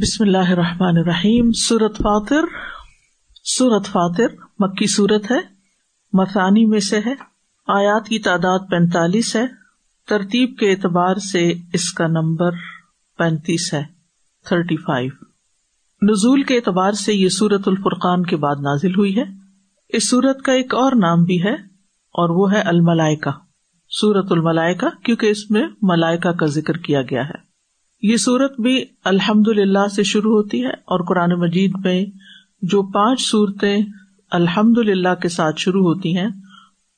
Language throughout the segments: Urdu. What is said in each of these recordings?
بسم اللہ الرحمٰن الرحیم سورت فاتر سورت فاتر مکی صورت ہے مثانی میں سے ہے، آیات کی تعداد پینتالیس ہے، ترتیب کے اعتبار سے اس کا نمبر پینتیس ہے، تھرٹی فائیو۔ نزول کے اعتبار سے یہ سورت الفرقان کے بعد نازل ہوئی ہے۔ اس سورت کا ایک اور نام بھی ہے، اور وہ ہے الملائکا سورت الملائکا کیونکہ اس میں ملائکا کا ذکر کیا گیا ہے۔ یہ سورت بھی الحمد للہ سے شروع ہوتی ہے اور قرآن مجید میں جو پانچ صورتیں الحمد للہ کے ساتھ شروع ہوتی ہیں،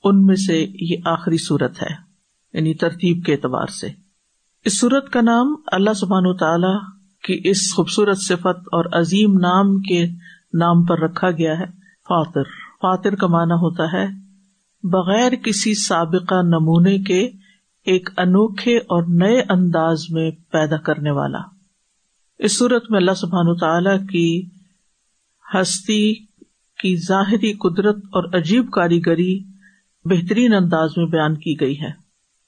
ان میں سے یہ آخری صورت ہے یعنی ترتیب کے اعتبار سے۔ اس صورت کا نام اللہ سبحان و تعالی کی اس خوبصورت صفت اور عظیم نام کے نام پر رکھا گیا ہے فاتر فاتر کا معنی ہوتا ہے بغیر کسی سابقہ نمونے کے ایک انوکھے اور نئے انداز میں پیدا کرنے والا۔ اس صورت میں اللہ سبحان تعالی کی ہستی کی ظاہری قدرت اور عجیب کاریگری بہترین انداز میں بیان کی گئی ہے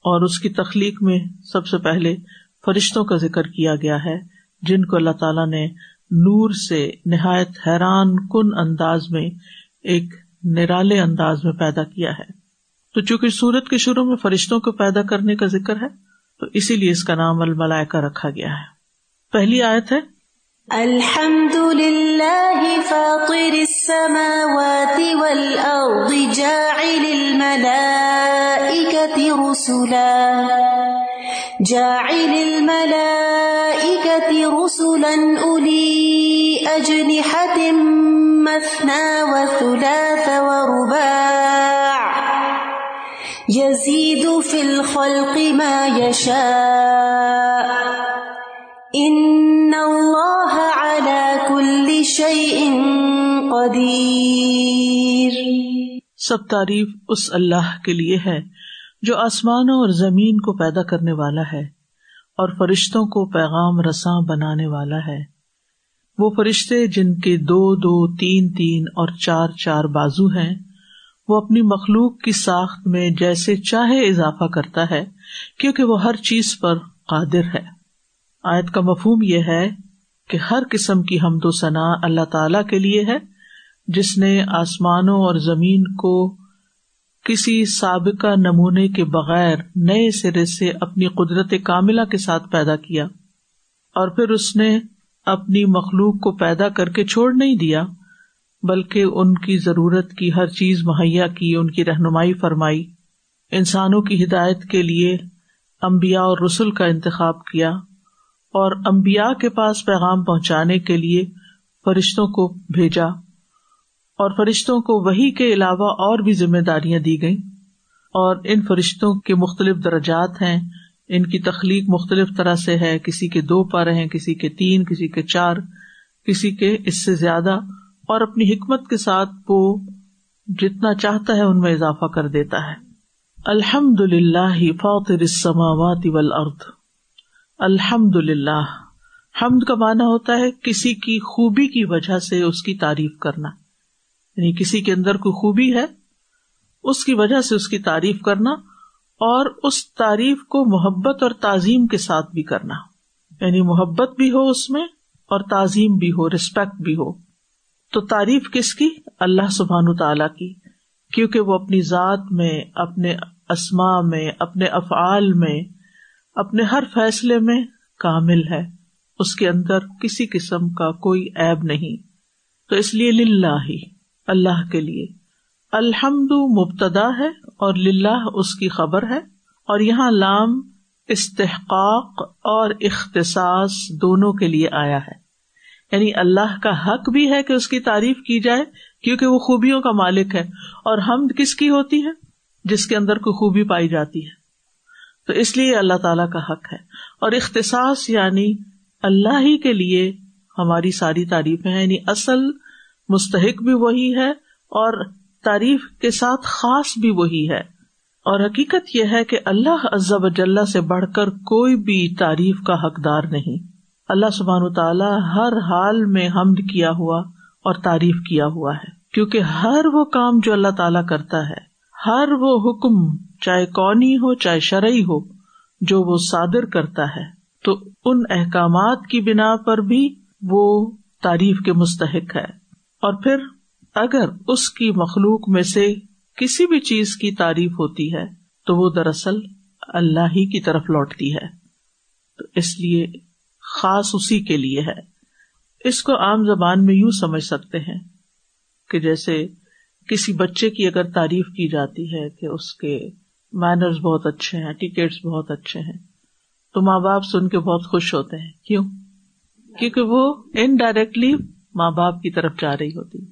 اور اس کی تخلیق میں سب سے پہلے فرشتوں کا ذکر کیا گیا ہے، جن کو اللہ تعالیٰ نے نور سے نہایت حیران کن انداز میں ایک نرالے انداز میں پیدا کیا ہے۔ تو چونکہ سورت کے شروع میں فرشتوں کو پیدا کرنے کا ذکر ہے، تو اسی لیے اس کا نام الملائکہ رکھا گیا ہے۔ پہلی آیت ہے۔ الحمد للہ فاطر السماوات والارض جاعل الملائکة رسلا۔ جاعل الملائکة رسلا اولی اجنحة مثنا وثلاث ورباع۔ یزید فی الخلق ما یشاء ان اللہ على كل شيء قدیر سب تعریف اس اللہ کے لیے ہے جو آسمانوں اور زمین کو پیدا کرنے والا ہے اور فرشتوں کو پیغام رساں بنانے والا ہے۔ وہ فرشتے جن کے دو دو تین تین اور چار چار بازو ہیں وہ اپنی مخلوق کی ساخت میں جیسے چاہے اضافہ کرتا ہے، کیونکہ وہ ہر چیز پر قادر ہے۔ آیت کا مفہوم یہ ہے کہ ہر قسم کی حمد و ثنا اللہ تعالی کے لیے ہے، جس نے آسمانوں اور زمین کو کسی سابقہ نمونے کے بغیر نئے سرے سے اپنی قدرت کاملہ کے ساتھ پیدا کیا، اور پھر اس نے اپنی مخلوق کو پیدا کر کے چھوڑ نہیں دیا۔ بلکہ ان کی ضرورت کی ہر چیز مہیا کی، ان کی رہنمائی فرمائی۔ انسانوں کی ہدایت کے لیے امبیا اور رسول کا انتخاب کیا اور امبیا کے پاس پیغام پہنچانے کے لیے فرشتوں کو بھیجا اور فرشتوں کو وہی کے علاوہ اور بھی ذمہ داریاں دی گئیں۔ اور ان فرشتوں کے مختلف درجات ہیں۔ ان کی تخلیق مختلف طرح سے ہے۔ کسی کے دو پر ہیں، کسی کے تین، کسی کے چار، کسی کے اس سے زیادہ۔ اور اپنی حکمت کے ساتھ وہ جتنا چاہتا ہے ان میں اضافہ کر دیتا ہے۔ الحمد للہ فاطر السماوات والارض۔ الحمد للہ حمد کا معنی ہوتا ہے کسی کی خوبی کی وجہ سے اس کی تعریف کرنا۔ یعنی کسی کے اندر کوئی خوبی ہے، اس کی وجہ سے اس کی تعریف کرنا اور اس تعریف کو محبت اور تعظیم کے ساتھ بھی کرنا۔ یعنی محبت بھی ہو اس میں اور تعظیم بھی ہو ریسپیکٹ بھی ہو۔ تو تعریف کس کی؟ اللہ سبحان تعالی کی، کیونکہ وہ اپنی ذات میں، اپنے اسما میں، اپنے افعال میں، اپنے ہر فیصلے میں کامل ہے۔ اس کے اندر کسی قسم کا کوئی ایب نہیں۔ تو اس لیے للہ ہی اللہ کے لیے۔ الحمد مبتدا ہے اور للہ اس کی خبر ہے۔ اور یہاں لام استحقاق اور اختصاص دونوں کے لیے آیا ہے۔ یعنی اللہ کا حق بھی ہے کہ اس کی تعریف کی جائے کیونکہ وہ خوبیوں کا مالک ہے اور ہم کس کی ہوتی ہے؟ جس کے اندر کوئی خوبی پائی جاتی ہے۔ تو اس لیے اللہ تعالی کا حق ہے۔ اور اختصاص یعنی اللہ ہی کے لیے ہماری ساری تعریفیں یعنی اصل مستحق بھی وہی ہے اور تعریف کے ساتھ خاص بھی وہی ہے۔ اور حقیقت یہ ہے کہ اللہ عزب اجلّہ سے بڑھ کر کوئی بھی تعریف کا حقدار نہیں۔ اللہ سبحان تعالیٰ ہر حال میں حمد کیا ہوا اور تعریف کیا ہوا ہے۔ کیونکہ ہر وہ کام جو اللہ تعالیٰ کرتا ہے، ہر وہ حکم، چاہے کونی ہو، چاہے شرعی ہو، جو وہ صادر کرتا ہے، تو ان احکامات کی بنا پر بھی وہ تعریف کے مستحق ہے۔ اور پھر اگر اس کی مخلوق میں سے کسی بھی چیز کی تعریف ہوتی ہے، تو وہ دراصل اللہ ہی کی طرف لوٹتی ہے۔ تو اس لیے خاص اسی کے لیے ہے۔ اس کو عام زبان میں یوں سمجھ سکتے ہیں کہ جیسے کسی بچے کی اگر تعریف کی جاتی ہے کہ اس کے مینرز بہت اچھے ہیں ٹکٹس بہت اچھے ہیں، تو ماں باپ سن کے بہت خوش ہوتے ہیں۔ کیوں؟ کیونکہ وہ انڈائریکٹلی ماں باپ کی طرف جا رہی ہوتی۔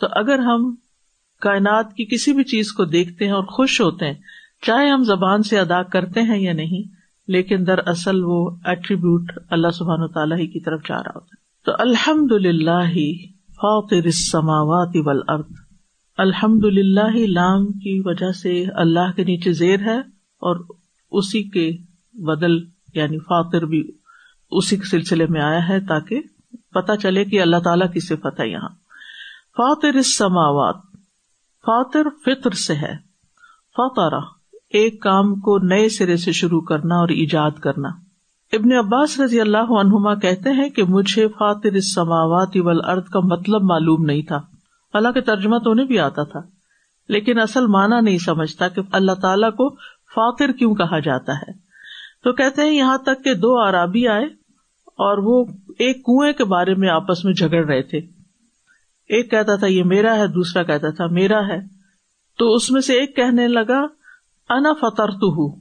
تو اگر ہم کائنات کی کسی بھی چیز کو دیکھتے ہیں اور خوش ہوتے ہیں، چاہے ہم زبان سے ادا کرتے ہیں یا نہیں لیکن در اصل وہ ایٹریبیوٹ اللہ سبحان و تعالیٰ ہی کی طرف جا رہا ہوتا ہے۔ تو الحمد للہ فاطر السماوات والارض۔ الحمد للہ لام کی وجہ سے اللہ کے نیچے زیر ہے اور اسی کے بدل یعنی فاطر بھی اسی کے سلسلے میں آیا ہے تاکہ پتا چلے کہ اللہ تعالیٰ کی صفت ہے یہاں۔ فاطر السماوات۔ فاطر فطر سے ہے۔ فاتارہ ایک کام کو نئے سرے سے شروع کرنا اور ایجاد کرنا۔ ابن عباس رضی اللہ عنہما کہتے ہیں کہ مجھے فاطر السماوات والارض کا مطلب معلوم نہیں تھا۔ حالانکہ ترجمہ تو انہیں بھی آتا تھا۔ لیکن اصل معنی نہیں سمجھتا کہ اللہ تعالیٰ کو فاطر کیوں کہا جاتا ہے۔ تو کہتے ہیں یہاں تک کہ دو عرابی آئے اور وہ ایک کنویں کے بارے میں آپس میں جھگڑ رہے تھے۔ ایک کہتا تھا یہ میرا ہے، دوسرا کہتا تھا میرا ہے۔ تو اس میں سے ایک کہنے لگا انا فتر تو ہوں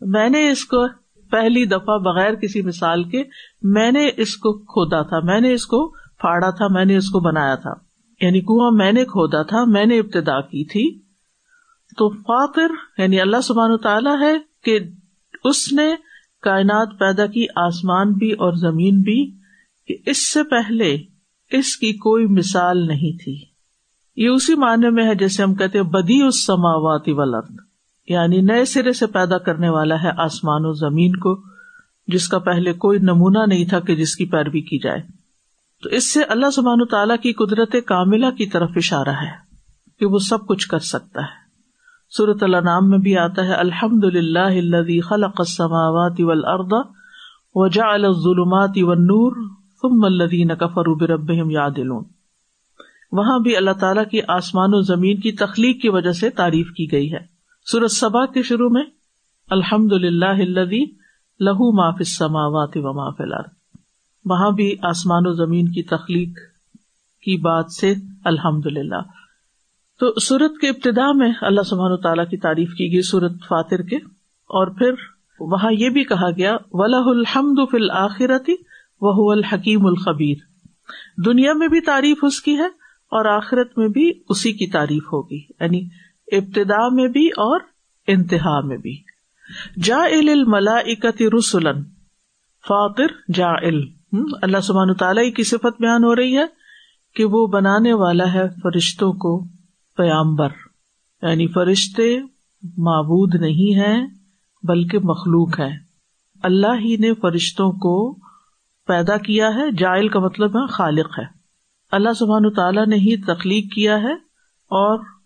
میں نے اس کو پہلی دفعہ بغیر کسی مثال کے میں نے اس کو کھودا تھا، میں نے اس کو پھاڑا تھا، میں نے اس کو بنایا تھا۔ یعنی کنواں میں نے کھودا تھا، میں نے ابتدا کی تھی۔ تو فاطر یعنی اللہ سبحان تعالیٰ ہے کہ اس نے کائنات پیدا کی، آسمان بھی اور زمین بھی، کہ اس سے پہلے اس کی کوئی مثال نہیں تھی۔ یہ اسی معنی میں ہے جیسے ہم کہتے بدی اس سماواتی ولرد یعنی نئے سرے سے پیدا کرنے والا ہے آسمان و زمین کو، جس کا پہلے کوئی نمونہ نہیں تھا کہ جس کی پیروی کی جائے۔ تو اس سے اللہ سبحان تعالیٰ کی قدرت کاملہ کی طرف اشارہ ہے کہ وہ سب کچھ کر سکتا ہے۔ صورت اللہ نام میں بھی آتا ہے الحمد للہ خلق السماوات والارض وجعل الظلمات والنور ثم الذین کفروا بربهم یعدلون۔ وہاں بھی اللہ تعالیٰ کی آسمان و زمین کی تخلیق کی وجہ سے تعریف کی گئی ہے۔ سورت سبا کے شروع میں الحمد للہ لہو ما فی السماوات و ما الارض۔ وہاں بھی آسمان و زمین کی تخلیق کی بات سے الحمد للہ تو سورت کے ابتدا میں اللہ سبحان و تعالیٰ کی تعریف کی گئی سورت فاتر کے۔ اور پھر وہاں یہ بھی کہا گیا ولہ الحمد فی الآخرتی وہ الحکیم الخبیر دنیا میں بھی تعریف اس کی ہے اور آخرت میں بھی اسی کی تعریف ہوگی۔ یعنی ابتدا میں بھی اور انتہا میں بھی۔ جا الملا رسولن فاطر جا اللہ سبحان تعالیٰ کی صفت بیان ہو رہی ہے کہ وہ بنانے والا ہے فرشتوں کو پیامبر۔ یعنی فرشتے معبود نہیں ہے بلکہ مخلوق ہے اللہ ہی نے فرشتوں کو پیدا کیا ہے۔ جائل کا مطلب ہے خالق ہے۔ اللہ سبحان تعالیٰ نے ہی تخلیق کیا ہے اور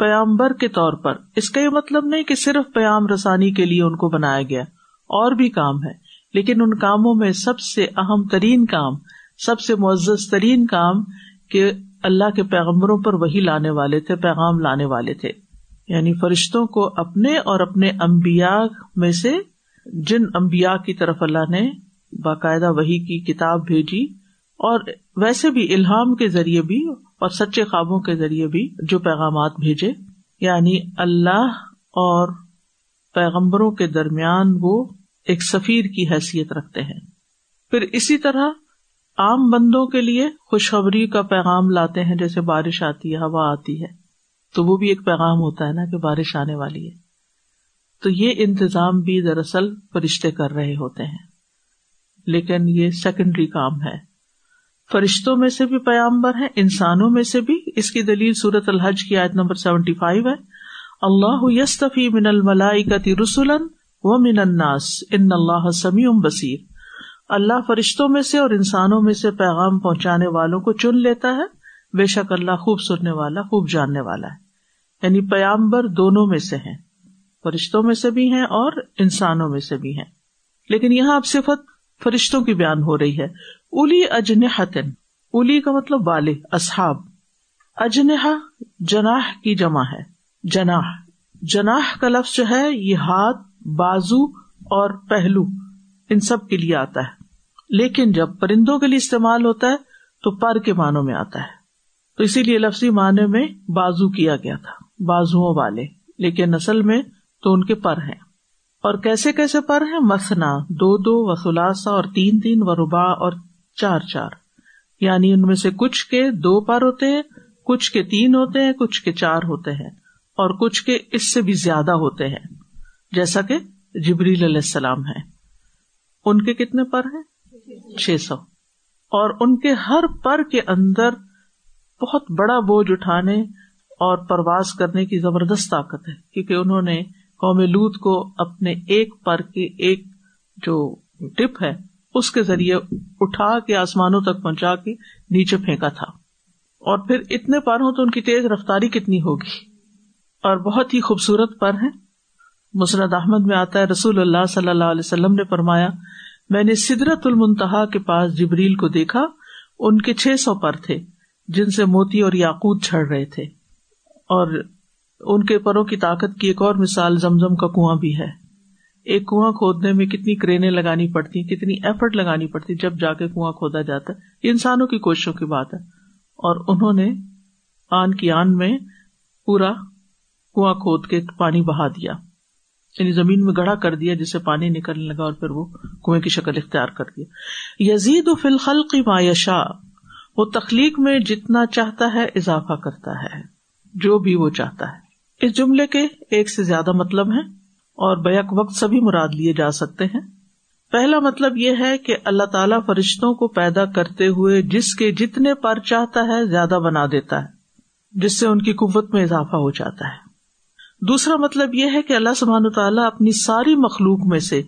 پیامبر کے طور پر، اس کا یہ مطلب نہیں کہ صرف پیام رسانی کے لیے ان کو بنایا گیا، اور بھی کام ہے، لیکن ان کاموں میں سب سے اہم ترین کام، سب سے معزز ترین کام کہ اللہ کے پیغمبروں پر وہی لانے والے تھے، پیغام لانے والے تھے۔ یعنی فرشتوں کو اپنے اور اپنے امبیا میں سے جن امبیا کی طرف اللہ نے باقاعدہ وہی کی کتاب بھیجی، اور ویسے بھی الہام کے ذریعے بھی اور سچے خوابوں کے ذریعے بھی جو پیغامات بھیجے۔ یعنی اللہ اور پیغمبروں کے درمیان وہ ایک سفیر کی حیثیت رکھتے ہیں۔ پھر اسی طرح عام بندوں کے لیے خوشخبری کا پیغام لاتے ہیں، جیسے بارش آتی ہے، ہوا آتی ہے۔ تو وہ بھی ایک پیغام ہوتا ہے نا کہ بارش آنے والی ہے۔ تو یہ انتظام بھی دراصل فرشتے کر رہے ہوتے ہیں۔ لیکن یہ سیکنڈری کام ہے۔ فرشتوں میں سے بھی پیامبر ہے انسانوں میں سے بھی۔ اس کی دلیل سورت الحج کی آیت نمبر سیونٹی فائیو ہے۔ اللہ یستفی من الملائکتی رسولن و من الناس۔ ان اللہ سمیع بصیر۔ اللہ فرشتوں میں سے اور انسانوں میں سے پیغام پہنچانے والوں کو چن لیتا ہے۔ بے شک اللہ خوب سننے والا، خوب جاننے والا ہے۔ یعنی پیامبر دونوں میں سے ہیں۔ فرشتوں میں سے بھی ہیں اور انسانوں میں سے بھی ہیں۔ لیکن یہاں اب صفت فرشتوں کی بیان ہو رہی ہے۔ الی اجنحتن الی کا مطلب والے اصحاب۔ اجنحا جناح کی جمع ہے، جناح۔ جناح کا لفظ جو ہے، یہ ہاتھ، بازو اور پہلو، ان سب کے لیے آتا ہے۔ لیکن جب پرندوں کے لیے استعمال ہوتا ہے، تو پر کے معنوں میں آتا ہے۔ تو اسی لیے لفظی معنی میں بازو کیا گیا تھا بازو والے۔ لیکن نسل میں تو ان کے پر ہیں۔ اور کیسے کیسے پر ہیں؟ مسنا دو دو و خلاصہ اور تین تین و ربا اور چار چار۔ یعنی ان میں سے کچھ کے دو پر ہوتے ہیں، کچھ کے تین ہوتے ہیں، کچھ کے چار ہوتے ہیں، اور کچھ کے اس سے بھی زیادہ ہوتے ہیں۔ جیسا کہ جبریل علیہ السلام ہے ان کے کتنے پر ہیں؟ چھ سو۔ اور ان کے ہر پر کے اندر بہت بڑا بوجھ اٹھانے اور پرواز کرنے کی زبردست طاقت ہے، کیونکہ انہوں نے قوم لوت کو اپنے ایک پر کے ایک جو ٹپ ہے اس کے ذریعے اٹھا کے آسمانوں تک پہنچا کے نیچے پھینکا تھا۔ اور پھر اتنے پر ہوں تو ان کی تیز رفتاری کتنی ہوگی؟ اور بہت ہی خوبصورت پر ہیں۔ مسرت احمد میں آتا ہے، رسول اللہ صلی اللہ علیہ وسلم نے فرمایا، میں نے سدرت المنتہا کے پاس جبریل کو دیکھا، ان کے چھ سو پر تھے، جن سے موتی اور یاقوت چھڑ رہے تھے۔ اور ان کے پروں کی طاقت کی ایک اور مثال زمزم کا کنواں بھی ہے۔ ایک کنواں کھودنے میں کتنی کرینے لگانی پڑتی کتنی ایفرٹ لگانی پڑتی جب جا کے کنواں کھودا جاتا ہے۔ یہ انسانوں کی کوششوں کی بات ہے۔ اور انہوں نے آن کی آن میں پورا کنواں کھود کے پانی بہا دیا۔ یعنی زمین میں گڑھا کر دیا جسے پانی نکلنے لگا اور پھر وہ کنویں کی شکل اختیار کر دیا۔ یزید و فلخل کی مایشا وہ تخلیق میں جتنا چاہتا ہے اضافہ کرتا ہے، جو بھی وہ چاہتا ہے۔ اس جملے کے ایک سے زیادہ مطلب ہیں۔ اور بیک وقت سبھی مراد لیے جا سکتے ہیں۔ پہلا مطلب یہ ہے کہ اللہ تعالیٰ فرشتوں کو پیدا کرتے ہوئے جس کے جتنے پر چاہتا ہے زیادہ بنا دیتا ہے، جس سے ان کی قوت میں اضافہ ہو جاتا ہے۔ دوسرا مطلب یہ ہے کہ اللہ سبحان تعالیٰ اپنی ساری مخلوق میں سے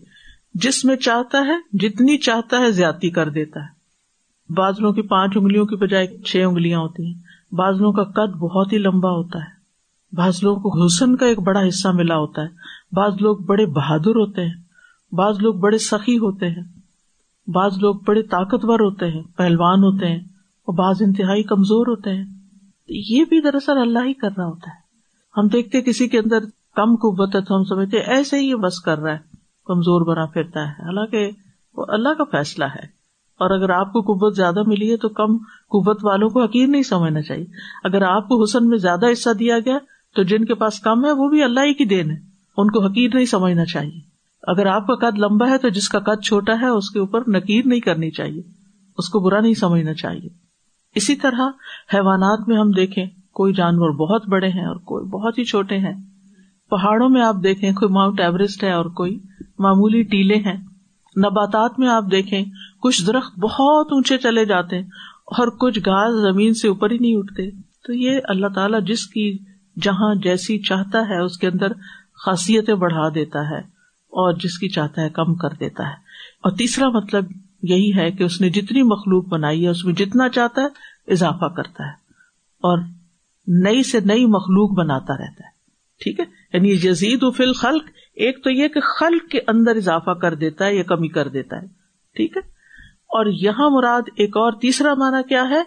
جس میں چاہتا ہے، جتنی چاہتا ہے زیادتی کر دیتا ہے۔ بازلوں کی پانچ انگلیوں کی بجائے چھ انگلیاں ہوتی ہیں بازلوں کا قد بہت ہی لمبا ہوتا ہے۔ بعض لوگوں کو حسن کا ایک بڑا حصہ ملا ہوتا ہے۔ بعض لوگ بڑے بہادر ہوتے ہیں۔ بعض لوگ بڑے سخی ہوتے ہیں۔ بعض لوگ بڑے طاقتور ہوتے ہیں، پہلوان ہوتے ہیں اور بعض انتہائی کمزور ہوتے ہیں۔ یہ بھی دراصل اللہ ہی کر رہا ہوتا ہے۔ ہم دیکھتے کسی کے اندر کم قوت ہے تو ہم سمجھتے ایسے ہی بس کر رہا ہے، کمزور بنا پھرتا ہے۔ حالانکہ وہ اللہ کا فیصلہ ہے۔ اور اگر آپ کو قوت زیادہ ملی ہے تو کم قوت والوں کو حقیر نہیں سمجھنا چاہیے۔ اگر آپ کو حسن میں زیادہ حصہ دیا گیا تو جن کے پاس کم ہے، وہ بھی اللہ ہی کی دین ہے۔ ان کو حقیر نہیں سمجھنا چاہیے۔ اگر آپ کا قد لمبا ہے تو جس کا قد چھوٹا ہے، اس کے اوپر نکیر نہیں کرنی چاہیے۔ اس کو برا نہیں سمجھنا چاہیے۔ اسی طرح حیوانات میں ہم دیکھیں، کوئی جانور بہت بڑے ہیں اور کوئی بہت ہی چھوٹے ہیں۔ پہاڑوں میں آپ دیکھیں، کوئی ماؤنٹ ایوریسٹ ہے اور کوئی معمولی ٹیلے ہیں۔ نباتات میں آپ دیکھیں، کچھ درخت بہت اونچے چلے جاتے ہیں اور کچھ گھاس زمین سے اوپر ہی نہیں اٹھتے۔ تو یہ اللہ تعالیٰ جس کی جہاں جیسی چاہتا ہے اس کے اندر خاصیتیں بڑھا دیتا ہے اور جس کی چاہتا ہے کم کر دیتا ہے۔ اور تیسرا مطلب یہی ہے کہ اس نے جتنی مخلوق بنائی ہے، اس میں جتنا چاہتا ہے اضافہ کرتا ہے اور نئی سے نئی مخلوق بناتا رہتا ہے۔ ٹھیک ہے؟ یعنی یزید فل خلق ایک تو یہ کہ خلق کے اندر اضافہ کر دیتا ہے یا کمی کر دیتا ہے۔ ٹھیک ہے؟ اور یہاں مراد ایک اور تیسرا مانا کیا ہے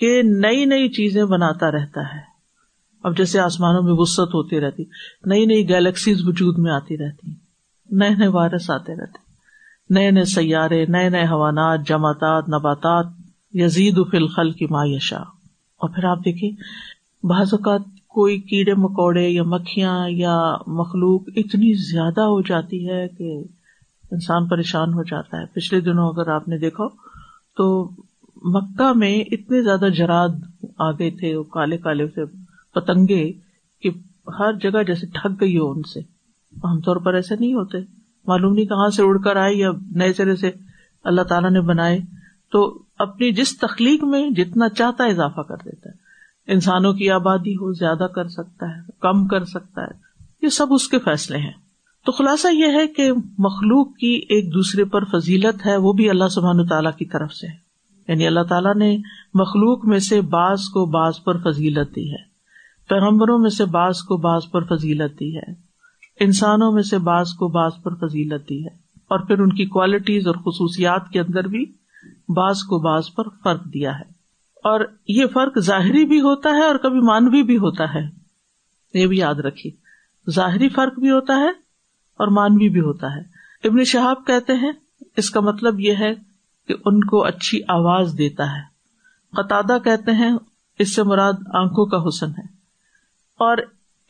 کہ نئی نئی چیزیں بناتا رہتا ہے۔ اب جیسے آسمانوں میں وسط ہوتی رہتی، نئی نئی گیلیکسیز وجود میں آتی رہتی، نئے نئے وائرس آتے رہتے، نئے نئے سیارے، نئے نئے حوانات جماعت نباتات، یزید فل خل کی معیشہ اور پھر آپ دیکھیے بعض اوقات کوئی کیڑے مکوڑے یا مکھیاں یا مخلوق اتنی زیادہ ہو جاتی ہے کہ انسان پریشان ہو جاتا ہے۔ پچھلے دنوں اگر آپ نے دیکھا، تو مکہ میں اتنے زیادہ جراد آ گئے تھے، وہ کالے کالے سے پتنگے کہ ہر جگہ جیسے ٹھگ گئی ہو ان سے۔ عام طور پر ایسے نہیں ہوتے۔ معلوم نہیں کہاں سے اڑ کر آئے یا نئے سرے سے اللہ تعالیٰ نے بنائے۔ تو اپنی جس تخلیق میں جتنا چاہتا ہے اضافہ کر دیتا ہے۔ انسانوں کی آبادی ہو، زیادہ کر سکتا ہے، کم کر سکتا ہے۔ یہ سب اس کے فیصلے ہیں۔ تو خلاصہ یہ ہے کہ مخلوق کی ایک دوسرے پر فضیلت ہے، وہ بھی اللہ سبحان تعالیٰ کی طرف سے۔ یعنی اللہ تعالیٰ نے مخلوق میں سے بعض کو بعض پر فضیلت دی ہے۔ پیغمبروں میں سے بعض کو بعض پر فضیلت دی ہے۔ انسانوں میں سے بعض کو بعض پر فضیلت دی ہے۔ اور پھر ان کی کوالٹیز اور خصوصیات کے اندر بھی بعض کو بعض پر فرق دیا ہے۔ اور یہ فرق ظاہری بھی ہوتا ہے اور کبھی مانوی بھی ہوتا ہے۔ یہ بھی یاد رکھیے۔ ظاہری فرق بھی ہوتا ہے اور مانوی بھی ہوتا ہے۔ ابن شہاب کہتے ہیں، اس کا مطلب یہ ہے کہ ان کو اچھی آواز دیتا ہے۔ قطع کہتے ہیں، اس سے مراد آنکھوں کا حسن ہے۔ اور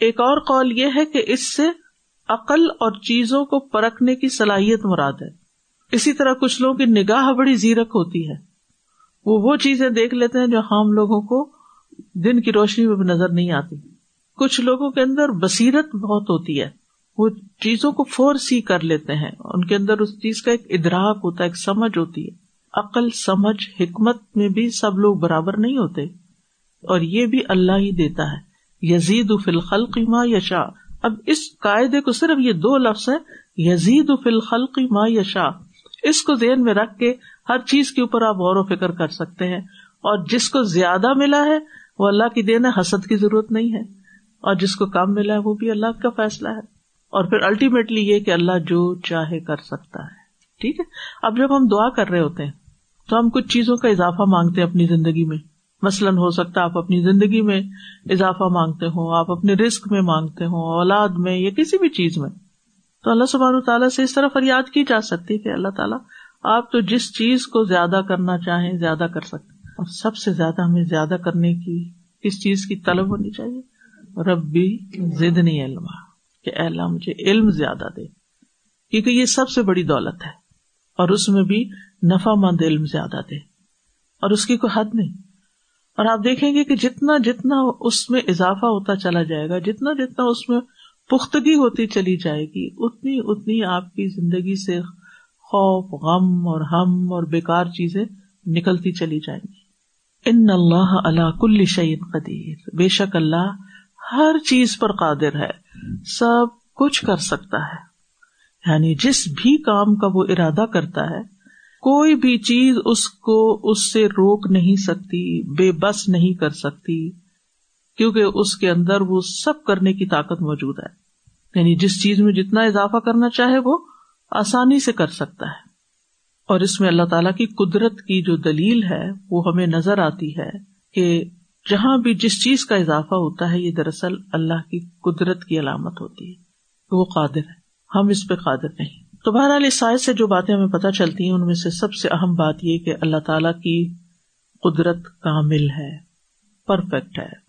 ایک اور قول یہ ہے کہ اس سے عقل اور چیزوں کو پرکھنے کی صلاحیت مراد ہے۔ اسی طرح کچھ لوگوں کی نگاہ بڑی زیرک ہوتی ہے۔ وہ وہ چیزیں دیکھ لیتے ہیں جو ہم لوگوں کو دن کی روشنی میں بھی نظر نہیں آتی۔ کچھ لوگوں کے اندر بصیرت بہت ہوتی ہے۔ وہ چیزوں کو فور سی کر لیتے ہیں۔ ان کے اندر اس چیز کا ایک ادراک ہوتا ہے، ایک سمجھ ہوتی ہے۔ عقل، سمجھ، حکمت میں بھی سب لوگ برابر نہیں ہوتے۔ اور یہ بھی اللہ ہی دیتا ہے۔ یزید فلخل قیما یشا اب اس قاعدے کو صرف یہ دو لفظ ہے یزید فلخل قیما یشا اس کو ذہن میں رکھ کے ہر چیز کے اوپر آپ غور و فکر کر سکتے ہیں۔ اور جس کو زیادہ ملا ہے، وہ اللہ کی دین ہے حسد کی ضرورت نہیں ہے۔ اور جس کو کم ملا ہے، وہ بھی اللہ کا فیصلہ ہے۔ اور پھر الٹیمیٹلی یہ کہ اللہ جو چاہے کر سکتا ہے۔ ٹھیک ہے؟ اب جب ہم دعا کر رہے ہوتے ہیں، تو ہم کچھ چیزوں کا اضافہ مانگتے ہیں اپنی زندگی میں۔ مثلاً ہو سکتا ہے آپ اپنی زندگی میں اضافہ مانگتے ہوں، آپ اپنے رسک میں مانگتے ہوں، اولاد میں یا کسی بھی چیز میں۔ تو اللہ سبحانہ تعالیٰ سے اس طرح فریاد کی جا سکتی کہ اللہ تعالیٰ، آپ تو جس چیز کو زیادہ کرنا چاہیں زیادہ کر سکتے اور سب سے زیادہ ہمیں زیادہ کرنے کی کس چیز کی طلب ہونی چاہیے؟ ربی زدنی علم کہ اللہ مجھے علم زیادہ دے، کیونکہ یہ سب سے بڑی دولت ہے۔ اور اس میں بھی نفع مند علم زیادہ دے۔ اور اس کی کوئی حد نہیں۔ اور آپ دیکھیں گے کہ جتنا جتنا اس میں اضافہ ہوتا چلا جائے گا، جتنا جتنا اس میں پختگی ہوتی چلی جائے گی، اتنی اتنی آپ کی زندگی سے خوف، غم اور ہم اور بیکار چیزیں نکلتی چلی جائیں گی۔ ان اللہ اللہ کل شعین قدیر۔ بے شک اللہ ہر چیز پر قادر ہے، سب کچھ کر سکتا ہے۔ یعنی جس بھی کام کا وہ ارادہ کرتا ہے کوئی بھی چیز اس کو اس سے روک نہیں سکتی، بے بس نہیں کر سکتی، کیونکہ اس کے اندر وہ سب کرنے کی طاقت موجود ہے۔ یعنی جس چیز میں جتنا اضافہ کرنا چاہے وہ آسانی سے کر سکتا ہے۔ اور اس میں اللہ تعالی کی قدرت کی جو دلیل ہے، وہ ہمیں نظر آتی ہے کہ جہاں بھی جس چیز کا اضافہ ہوتا ہے، یہ دراصل اللہ کی قدرت کی علامت ہوتی ہے، وہ قادر ہے۔ ہم اس پہ قادر نہیں۔ تو بہرحال اس سائز سے جو باتیں ہمیں پتہ چلتی ہیں، ان میں سے سب سے اہم بات یہ کہ اللہ تعالی کی قدرت کامل ہے، پرفیکٹ ہے،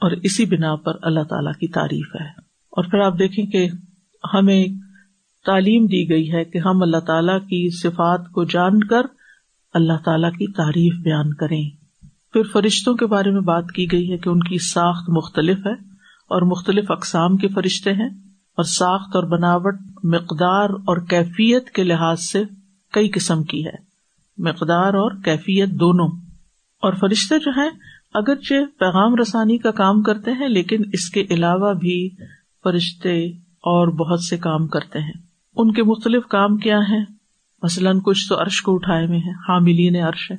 اور اسی بنا پر اللہ تعالی کی تعریف ہے۔ اور پھر آپ دیکھیں کہ ہمیں تعلیم دی گئی ہے کہ ہم اللہ تعالی کی صفات کو جان کر اللہ تعالی کی تعریف بیان کریں۔ پھر فرشتوں کے بارے میں بات کی گئی ہے کہ ان کی ساخت مختلف ہے اور مختلف اقسام کے فرشتے ہیں۔ اور ساخت اور بناوٹ مقدار اور کیفیت کے لحاظ سے کئی قسم کی ہے۔ مقدار اور کیفیت دونوں۔ اور فرشتے جو ہیں، اگرچہ پیغام رسانی کا کام کرتے ہیں، لیکن اس کے علاوہ بھی فرشتے اور بہت سے کام کرتے ہیں۔ ان کے مختلف کام کیا ہے مثلاً کچھ تو عرش کو اٹھائے ہوئے ہیں، حاملین عرش ہے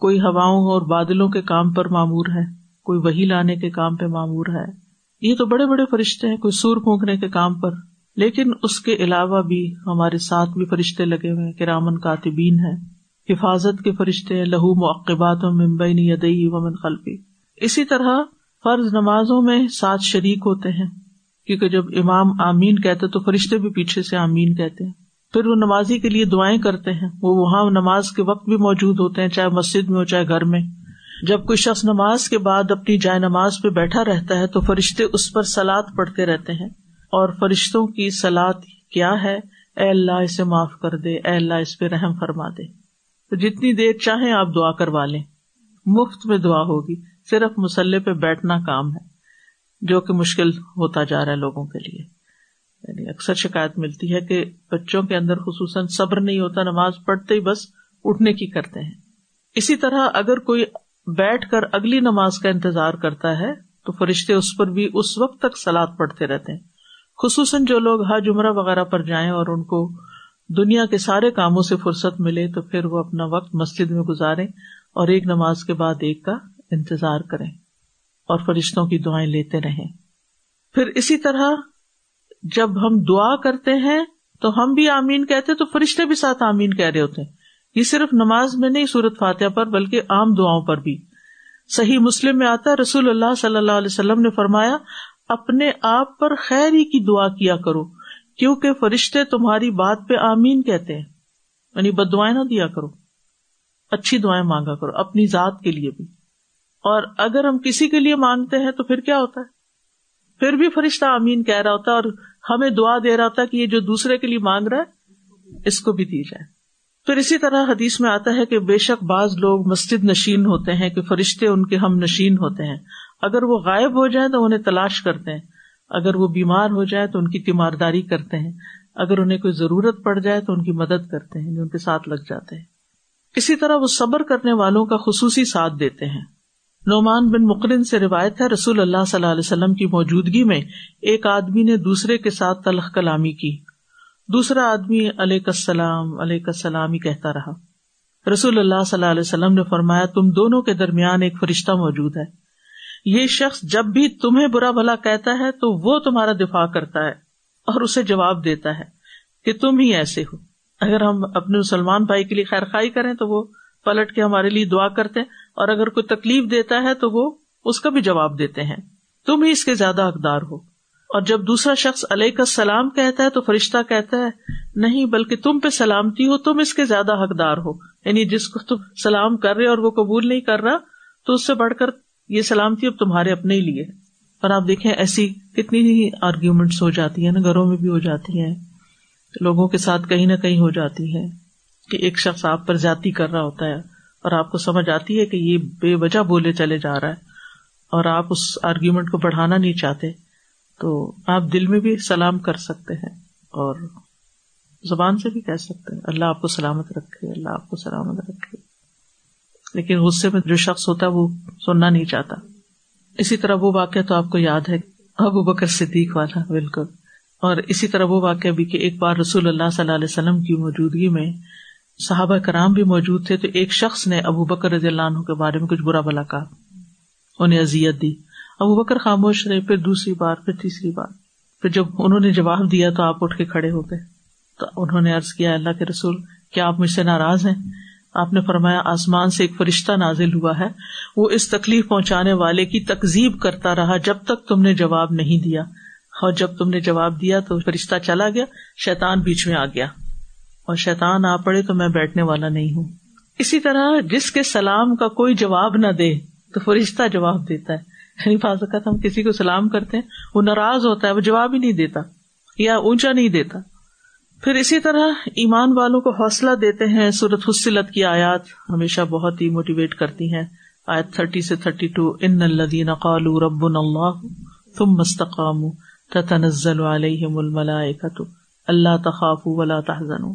کوئی ہواؤں اور بادلوں کے کام پر معمور ہے، کوئی وہی لانے کے کام پہ معمور ہے۔ یہ تو بڑے بڑے فرشتے ہیں، کوئی سور پھونکنے کے کام پر۔ لیکن اس کے علاوہ بھی ہمارے ساتھ بھی فرشتے لگے ہوئے کہ رامن کاتبین ہے حفاظت کے فرشتے ہیں، لہو مقبات و ممبئی ادئی ومن خلفی۔ اسی طرح فرض نمازوں میں ساتھ شریک ہوتے ہیں، کیونکہ جب امام آمین کہتے تو فرشتے بھی پیچھے سے آمین کہتے ہیں۔ پھر وہ نمازی کے لیے دعائیں کرتے ہیں، وہ وہاں نماز کے وقت بھی موجود ہوتے ہیں، چاہے مسجد میں ہو، چاہے گھر میں۔ جب کوئی شخص نماز کے بعد اپنی جائے نماز پہ بیٹھا رہتا ہے تو فرشتے اس پر سلاد پڑھتے رہتے ہیں۔ اور فرشتوں کی سلاد کیا ہے؟ اے اللہ، اسے معاف کر دے۔ اے اللہ، اس پہ رحم فرما دے۔ تو جتنی دیر چاہیں آپ دعا کروا لیں۔ مفت میں دعا ہوگی۔ صرف مسلح پہ بیٹھنا کام ہے، جو کہ مشکل ہوتا جا رہا ہے لوگوں کے لیے۔ یعنی اکثر شکایت ملتی ہے کہ بچوں کے اندر خصوصاً صبر نہیں ہوتا، نماز پڑھتے ہی بس اٹھنے کی کرتے ہیں۔ اسی طرح اگر کوئی بیٹھ کر اگلی نماز کا انتظار کرتا ہے تو فرشتے اس پر بھی اس وقت تک سلاد پڑھتے رہتے ہیں۔ خصوصاً جو لوگ حج، عمرہ وغیرہ پر جائیں اور ان کو دنیا کے سارے کاموں سے فرصت ملے تو پھر وہ اپنا وقت مسجد میں گزارے اور ایک نماز کے بعد ایک کا انتظار کریں اور فرشتوں کی دعائیں لیتے رہیں۔ پھر اسی طرح جب ہم دعا کرتے ہیں تو ہم بھی آمین کہتے تو فرشتے بھی ساتھ آمین کہہ رہے ہوتے ہیں۔ یہ صرف نماز میں نہیں صورت فاتحہ پر بلکہ عام دعاؤں پر بھی۔ صحیح مسلم میں آتا رسول اللہ صلی اللہ علیہ وسلم نے فرمایا، اپنے آپ پر خیر ہی کی دعا کیا کرو، کیونکہ فرشتے تمہاری بات پہ آمین کہتے ہیں۔ یعنی بد دعائیں نہ دیا کرو۔ اچھی دعائیں مانگا کرو، اپنی ذات کے لیے بھی۔ اور اگر ہم کسی کے لیے مانگتے ہیں تو پھر کیا ہوتا ہے؟ پھر بھی فرشتہ امین کہہ رہا ہوتا ہے اور ہمیں دعا دے رہا ہوتا ہے کہ یہ جو دوسرے کے لیے مانگ رہا ہے، اس کو بھی دی جائے۔ پھر اسی طرح حدیث میں آتا ہے کہ بے شک بعض لوگ مسجد نشین ہوتے ہیں، کہ فرشتے ان کے ہم نشین ہوتے ہیں۔ اگر وہ غائب ہو جائیں تو انہیں تلاش کرتے ہیں۔ اگر وہ بیمار ہو جائے تو ان کی تیمارداری کرتے ہیں۔ اگر انہیں کوئی ضرورت پڑ جائے تو ان کی مدد کرتے ہیں جو ان کے ساتھ لگ جاتے ہیں۔ اسی طرح وہ صبر کرنے والوں کا خصوصی ساتھ دیتے ہیں۔ نعمان بن مقرن سے روایت ہے، رسول اللہ صلی اللہ علیہ وسلم کی موجودگی میں ایک آدمی نے دوسرے کے ساتھ تلخ کلامی کی۔ دوسرا آدمی علیہ السلام علیہ السلام ہی کہتا رہا۔ رسول اللہ صلی اللہ علیہ وسلم نے فرمایا، تم دونوں کے درمیان ایک فرشتہ موجود ہے۔ یہ شخص جب بھی تمہیں برا بھلا کہتا ہے، تو وہ تمہارا دفاع کرتا ہے اور اسے جواب دیتا ہے کہ تم ہی ایسے ہو۔ اگر ہم اپنے مسلمان بھائی کے لیے خیر خائی کریں، تو وہ پلٹ کے ہمارے لیے دعا کرتے اور اگر کوئی تکلیف دیتا ہے، تو وہ اس کا بھی جواب دیتے ہیں۔ تم ہی اس کے زیادہ حقدار ہو۔ اور جب دوسرا شخص علیہ کا سلام کہتا ہے تو فرشتہ کہتا ہے، نہیں، بلکہ تم پہ سلامتی ہو، تم اس کے زیادہ حقدار ہو۔ یعنی جس کو تم سلام کر رہے اور وہ قبول نہیں کر رہا، تو اس سے بڑھ کر یہ سلامتی اب تمہارے اپنے ہی لیے اور آپ دیکھیں، ایسی کتنی ہی آرگیومنٹس ہو جاتی ہیں نا، گھروں میں بھی ہو جاتی ہیں۔ لوگوں کے ساتھ کہیں نہ کہیں ہو جاتی ہے کہ ایک شخص آپ پر جاتی کر رہا ہوتا ہے اور آپ کو سمجھ آتی ہے کہ یہ بے وجہ بولے چلے جا رہا ہے اور آپ اس آرگیومنٹ کو بڑھانا نہیں چاہتے۔ تو آپ دل میں بھی سلام کر سکتے ہیں اور زبان سے بھی کہہ سکتے ہیں۔ اللہ آپ کو سلامت رکھے، اللہ آپ کو سلامت رکھے۔ لیکن غصے میں جو شخص ہوتا ہے وہ سننا نہیں چاہتا۔ اسی طرح وہ واقعہ تو آپ کو یاد ہے، ابو بکر صدیق والا، بالکل۔ اور اسی طرح وہ واقعہ بھی کہ ایک بار رسول اللہ صلی اللہ علیہ وسلم کی موجودگی میں صحابہ کرام بھی موجود تھے تو ایک شخص نے ابو بکر رضی اللہ عنہ کے بارے میں کچھ برا بلا کہا۔ انہیں ازیت دی۔ ابو بکر خاموش رہے، پھر دوسری بار، پھر تیسری بار۔ پھر جب انہوں نے جواب دیا تو آپ اٹھ کے کھڑے ہو گئے۔ تو انہوں نے ارض کیا، اللہ کے رسول، کیا آپ مجھ سے ناراض ہیں؟ آپ نے فرمایا، آسمان سے ایک فرشتہ نازل ہوا ہے۔ وہ اس تکلیف پہنچانے والے کی تکزیب کرتا رہا جب تک تم نے جواب نہیں دیا۔ اور جب تم نے جواب دیا تو فرشتہ چلا گیا شیتان بیچ میں آ گیا۔ اور شیتان آ پڑے تو میں بیٹھنے والا نہیں ہوں۔ اسی طرح جس کے سلام کا کوئی جواب نہ دے تو فرشتہ جواب دیتا ہے۔ یعنی بعض اوقات ہم کسی کو سلام کرتے ہیں، وہ ناراض ہوتا ہے، وہ جواب ہی نہیں دیتا یا اونچا نہیں دیتا۔ پھر اسی طرح ایمان والوں کو حوصلہ دیتے ہیں۔ سورت حسلت کی آیات ہمیشہ بہت ہی موٹیویٹ کرتی ہیں۔ آیت تھرٹی سے تھرٹی ٹو، ان الدین قالو رب اللہ تم مستقام تتنزل علیہم الملائکۃ اللہ تخاف ولا تحزنوا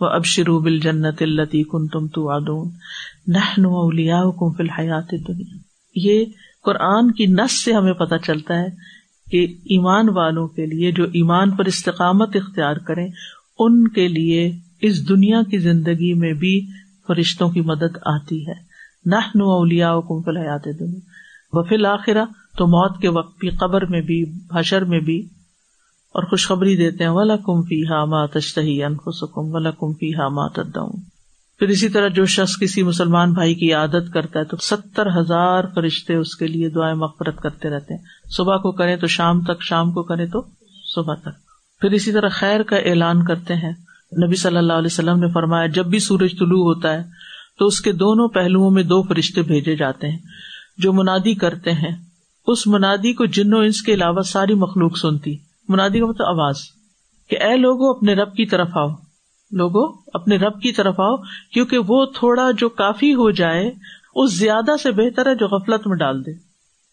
وابشروا بالجنۃ التي كنتم توعدون۔ نحن اولیاؤکم فی الحیات الدنیا۔ یہ قرآن کی نس سے ہمیں پتہ چلتا ہے کہ ایمان والوں کے لیے جو ایمان پر استقامت اختیار کرے ان کے لیے اس دنیا کی زندگی میں بھی فرشتوں کی مدد آتی ہے۔ نہ نو اولیا کم فلحیات دنیا وفیل آخرا تو موت کے وقت بھی، قبر میں بھی بھاشر میں بھی۔ اور خوشخبری دیتے ہیں ولا کم فی ہا ماں انخم ولا کم فی ہا ماں پھر اسی طرح جو شخص کسی مسلمان بھائی کی عادت کرتا ہے تو ستر ہزار فرشتے اس کے لیے دعائیں مغفرت کرتے رہتے ہیں۔ صبح کو کریں تو شام تک، شام کو کریں تو صبح تک۔ پھر اسی طرح خیر کا اعلان کرتے ہیں۔ نبی صلی اللہ علیہ وسلم نے فرمایا، جب بھی سورج طلوع ہوتا ہے تو اس کے دونوں پہلوؤں میں دو فرشتے بھیجے جاتے ہیں جو منادی کرتے ہیں۔ اس منادی کو جنوں انس کے علاوہ ساری مخلوق سنتی۔ منادی کا مطلب آواز کہ اے لوگوں اپنے رب کی طرف آؤ۔ لوگو اپنے رب کی طرف آؤ، کیونکہ وہ تھوڑا جو کافی ہو جائے، اس زیادہ سے بہتر ہے جو غفلت میں ڈال دے۔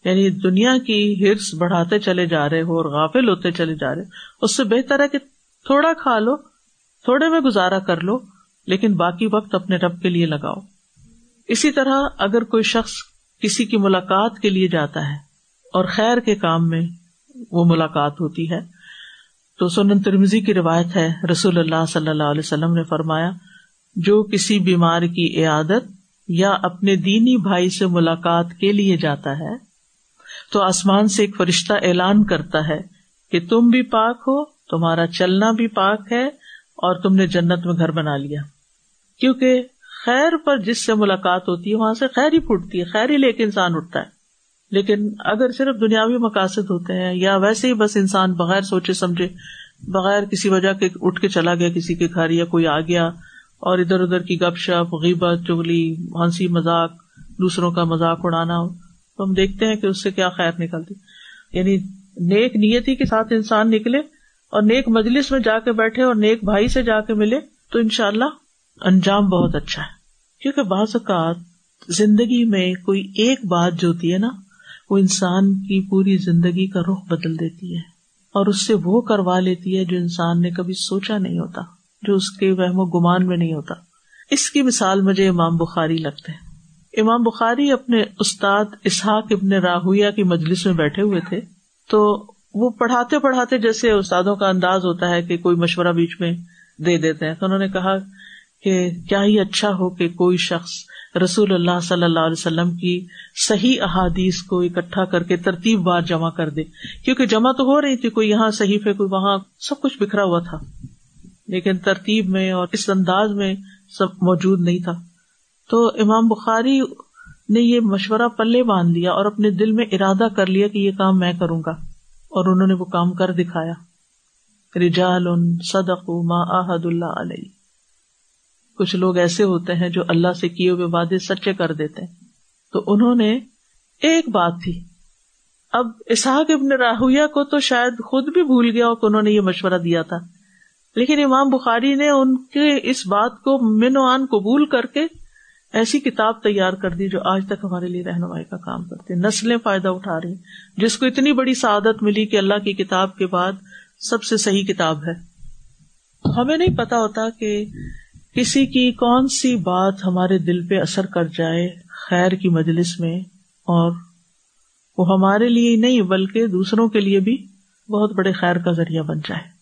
یعنی دنیا کی ہرس بڑھاتے چلے جا رہے ہو اور غافل ہوتے چلے جا رہے اس سے بہتر ہے کہ تھوڑا کھا لو، تھوڑے میں گزارا کر لو، لیکن باقی وقت اپنے رب کے لیے لگاؤ۔ اسی طرح اگر کوئی شخص کسی کی ملاقات کے لیے جاتا ہے اور خیر کے کام میں وہ ملاقات ہوتی ہے تو سنن ترمزی کی روایت ہے، رسول اللہ صلی اللہ علیہ وسلم نے فرمایا، جو کسی بیمار کی عیادت یا اپنے دینی بھائی سے ملاقات کے لیے جاتا ہے، تو آسمان سے ایک فرشتہ اعلان کرتا ہے کہ تم بھی پاک ہو، تمہارا چلنا بھی پاک ہے اور تم نے جنت میں گھر بنا لیا۔ کیونکہ خیر پر جس سے ملاقات ہوتی ہے، وہاں سے خیر ہی پھوٹتی ہے، خیر ہی لے کے انسان اٹھتا ہے۔ لیکن اگر صرف دنیاوی مقاصد ہوتے ہیں یا ویسے ہی بس انسان بغیر سوچے سمجھے، بغیر کسی وجہ کے اٹھ کے چلا گیا کسی کے گھر یا کوئی آ گیا اور ادھر ادھر کی گپ شپ، غیبت چگلی ہنسی، مذاق، دوسروں کا مذاق اڑانا تو ہم دیکھتے ہیں کہ اس سے کیا خیر نکلتی۔ یعنی نیک نیتی کے ساتھ انسان نکلے اور نیک مجلس میں جا کے بیٹھے اور نیک بھائی سے جا کے ملے تو ان شاء اللہ انجام بہت اچھا ہے۔ کیونکہ بعض اوقات زندگی میں کوئی ایک بات جو ہوتی ہے نا وہ انسان کی پوری زندگی کا رخ بدل دیتی ہے اور اس سے وہ کروا لیتی ہے جو انسان نے کبھی سوچا نہیں ہوتا، جو اس کے وہم و گمان میں نہیں ہوتا۔ اس کی مثال مجھے امام بخاری لگتے ہیں۔ امام بخاری اپنے استاد اسحاق ابن راہویا کی مجلس میں بیٹھے ہوئے تھے۔ تو وہ پڑھاتے پڑھاتے جیسے استادوں کا انداز ہوتا ہے کہ کوئی مشورہ بیچ میں دے دیتے ہیں۔ تو انہوں نے کہا کہ کیا ہی اچھا ہو کہ کوئی شخص رسول اللہ صلی اللہ علیہ وسلم کی صحیح احادیث کو اکٹھا کر کے ترتیب بار جمع کر دے۔ کیونکہ جمع تو ہو رہی تھی، کوئی یہاں صحیح کوئی وہاں، سب کچھ بکھرا ہوا تھا۔ لیکن ترتیب میں اور اس انداز میں سب موجود نہیں تھا۔ تو امام بخاری نے یہ مشورہ پلے باندھ لیا اور اپنے دل میں ارادہ کر لیا کہ یہ کام میں کروں گا۔ اور انہوں نے وہ کام کر دکھایا۔ رجال صدق ما آحد اللہ علیہ۔ کچھ لوگ ایسے ہوتے ہیں جو اللہ سے کیے ہوئے وعدے سچے کر دیتے ہیں۔ تو انہوں نے ایک بات تھی۔ اب اسحاق ابن راہویا کو تو شاید خود بھی بھول گیا کہ انہوں نے یہ مشورہ دیا تھا۔ لیکن امام بخاری نے ان کے اس بات کو من و آن قبول کر کے ایسی کتاب تیار کر دی جو آج تک ہمارے لیے رہنمائی کا کام کرتے نسلیں فائدہ اٹھا رہی جس کو اتنی بڑی سعادت ملی کہ اللہ کی کتاب کے بعد سب سے صحیح کتاب ہے۔ ہمیں نہیں پتا ہوتا کہ کسی کی کون سی بات ہمارے دل پہ اثر کر جائے خیر کی مجلس میں اور وہ ہمارے لیے نہیں بلکہ دوسروں کے لیے بھی بہت بڑے خیر کا ذریعہ بن جائے۔